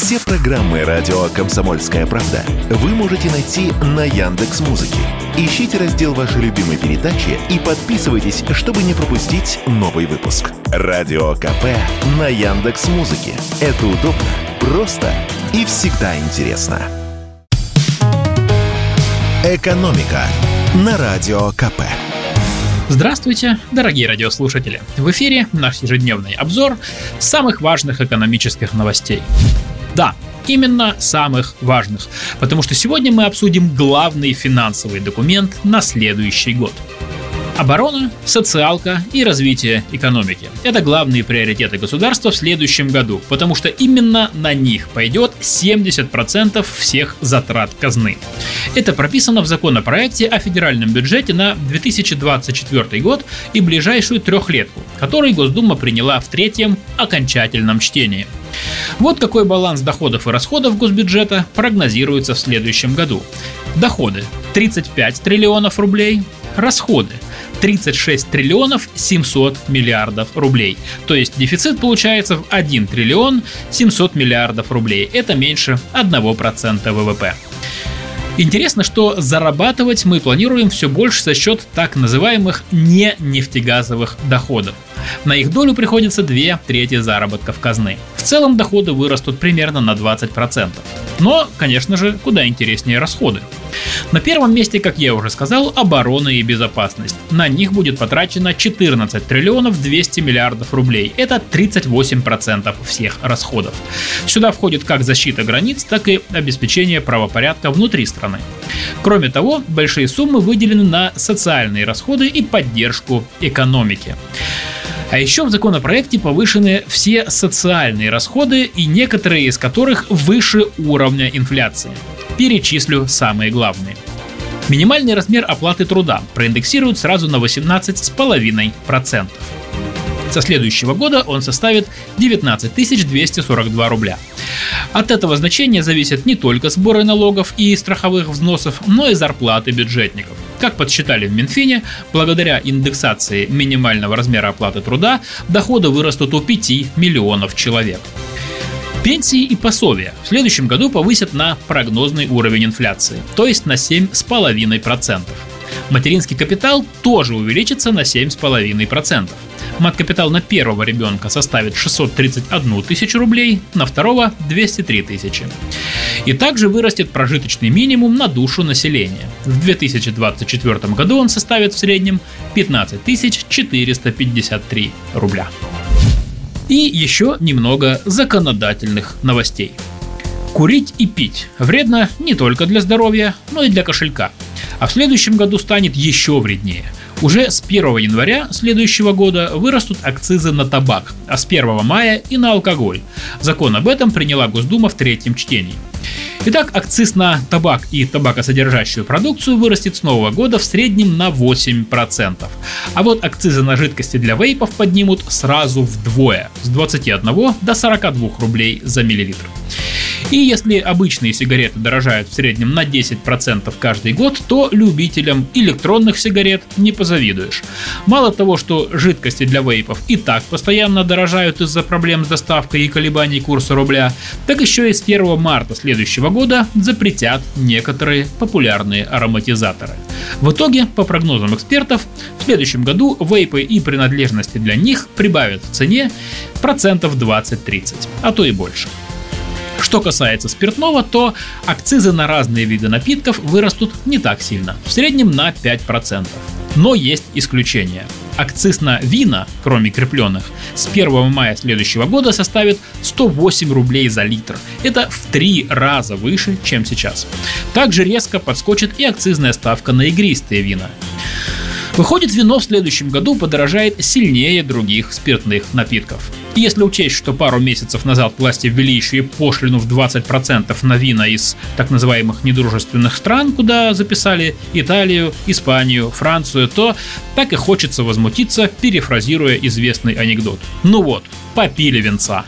Все программы радио Комсомольская правда вы можете найти на Яндекс Музыке. Ищите раздел вашей любимой передачи и подписывайтесь, чтобы не пропустить новый выпуск. Радио КП на Яндекс Музыке. Это удобно, просто и всегда интересно. Экономика на радио КП. Здравствуйте, дорогие радиослушатели! В эфире наш ежедневный обзор самых важных экономических новостей. Да, именно самых важных, потому что сегодня мы обсудим главный финансовый документ на следующий год – Оборона, социалка и развитие экономики. Это главные приоритеты государства в следующем году, потому что именно на них пойдет 70% всех затрат казны. Это прописано в законопроекте о федеральном бюджете на 2024 год и ближайшую трехлетку, который Госдума приняла в третьем окончательном чтении. Вот какой баланс доходов и расходов госбюджета прогнозируется в следующем году. Доходы 35 триллионов рублей, расходы 36 триллионов 700 миллиардов рублей. То есть дефицит получается в 1 триллион 700 миллиардов рублей. Это меньше 1% ВВП. Интересно, что зарабатывать мы планируем все больше за счет так называемых не нефтегазовых доходов. На их долю приходится две трети заработков казны. В целом доходы вырастут примерно на 20%. Но, конечно же, куда интереснее расходы. На первом месте, как я уже сказал, оборона и безопасность. На них будет потрачено 14 триллионов 200 миллиардов рублей. Это 38% всех расходов. Сюда входит как защита границ, так и обеспечение правопорядка внутри страны. Кроме того, большие суммы выделены на социальные расходы и поддержку экономики. А еще в законопроекте повышены все социальные расходы и некоторые из которых выше уровня инфляции. Перечислю самые главные. Минимальный размер оплаты труда проиндексируют сразу на 18,5%. Со следующего года он составит 19 242 рубля. От этого значения зависят не только сборы налогов и страховых взносов, но и зарплаты бюджетников. Как подсчитали в Минфине, благодаря индексации минимального размера оплаты труда доходы вырастут у 5 миллионов человек. Пенсии и пособия в следующем году повысят на прогнозный уровень инфляции, то есть на 7,5%. Материнский капитал тоже увеличится на 7,5%. Мат-капитал на первого ребенка составит 631 тысячу рублей, на второго 203 тысячи. И также вырастет прожиточный минимум на душу населения. В 2024 году он составит в среднем 15 453 рубля. И еще немного законодательных новостей. Курить и пить вредно не только для здоровья, но и для кошелька. А в следующем году станет еще вреднее. Уже с 1 января следующего года вырастут акцизы на табак, а с 1 мая и на алкоголь. Закон об этом приняла Госдума в третьем чтении. Итак, акциз на табак и табакосодержащую продукцию вырастет с нового года в среднем на 8%. А вот акцизы на жидкости для вейпов поднимут сразу вдвое, с 21 до 42 рублей за миллилитр. И если обычные сигареты дорожают в среднем на 10% каждый год, то любителям электронных сигарет не позавидуешь. Мало того, что жидкости для вейпов и так постоянно дорожают из-за проблем с доставкой и колебаний курса рубля, так еще и с 1 марта следующего года запретят некоторые популярные ароматизаторы. В итоге, по прогнозам экспертов, в следующем году вейпы и принадлежности для них прибавят в цене процентов 20-30, а то и больше. Что касается спиртного, то акцизы на разные виды напитков вырастут не так сильно, в среднем на 5%. Но есть исключения. Акциз на вина, кроме крепленных, с 1 мая следующего года составит 108 рублей за литр. Это в три раза выше, чем сейчас. Также резко подскочит и акцизная ставка на игристые вина. Выходит, вино в следующем году подорожает сильнее других спиртных напитков. И если учесть, что пару месяцев назад власти ввели еще и пошлину в 20% на вина из так называемых недружественных стран, куда записали Италию, Испанию, Францию, то так и хочется возмутиться, перефразируя известный анекдот. Ну вот, попили венца.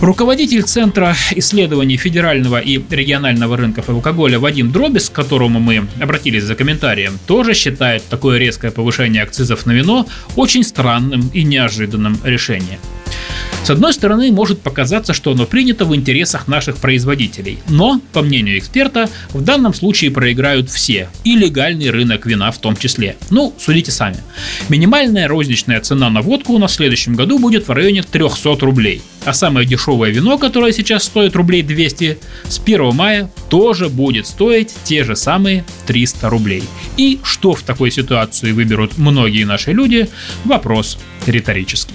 Руководитель Центра исследований федерального и регионального рынков алкоголя Вадим Дробис, к которому мы обратились за комментарием, тоже считает такое резкое повышение акцизов на вино очень странным и неожиданным решением. С одной стороны, может показаться, что оно принято в интересах наших производителей. Но, по мнению эксперта, в данном случае проиграют все. И легальный рынок вина в том числе. Ну, судите сами. Минимальная розничная цена на водку на следующем году будет в районе 300 рублей. А самое дешевое вино, которое сейчас стоит рублей 200, с 1 мая тоже будет стоить те же самые 300 рублей. И что в такой ситуации выберут многие наши люди, вопрос риторический.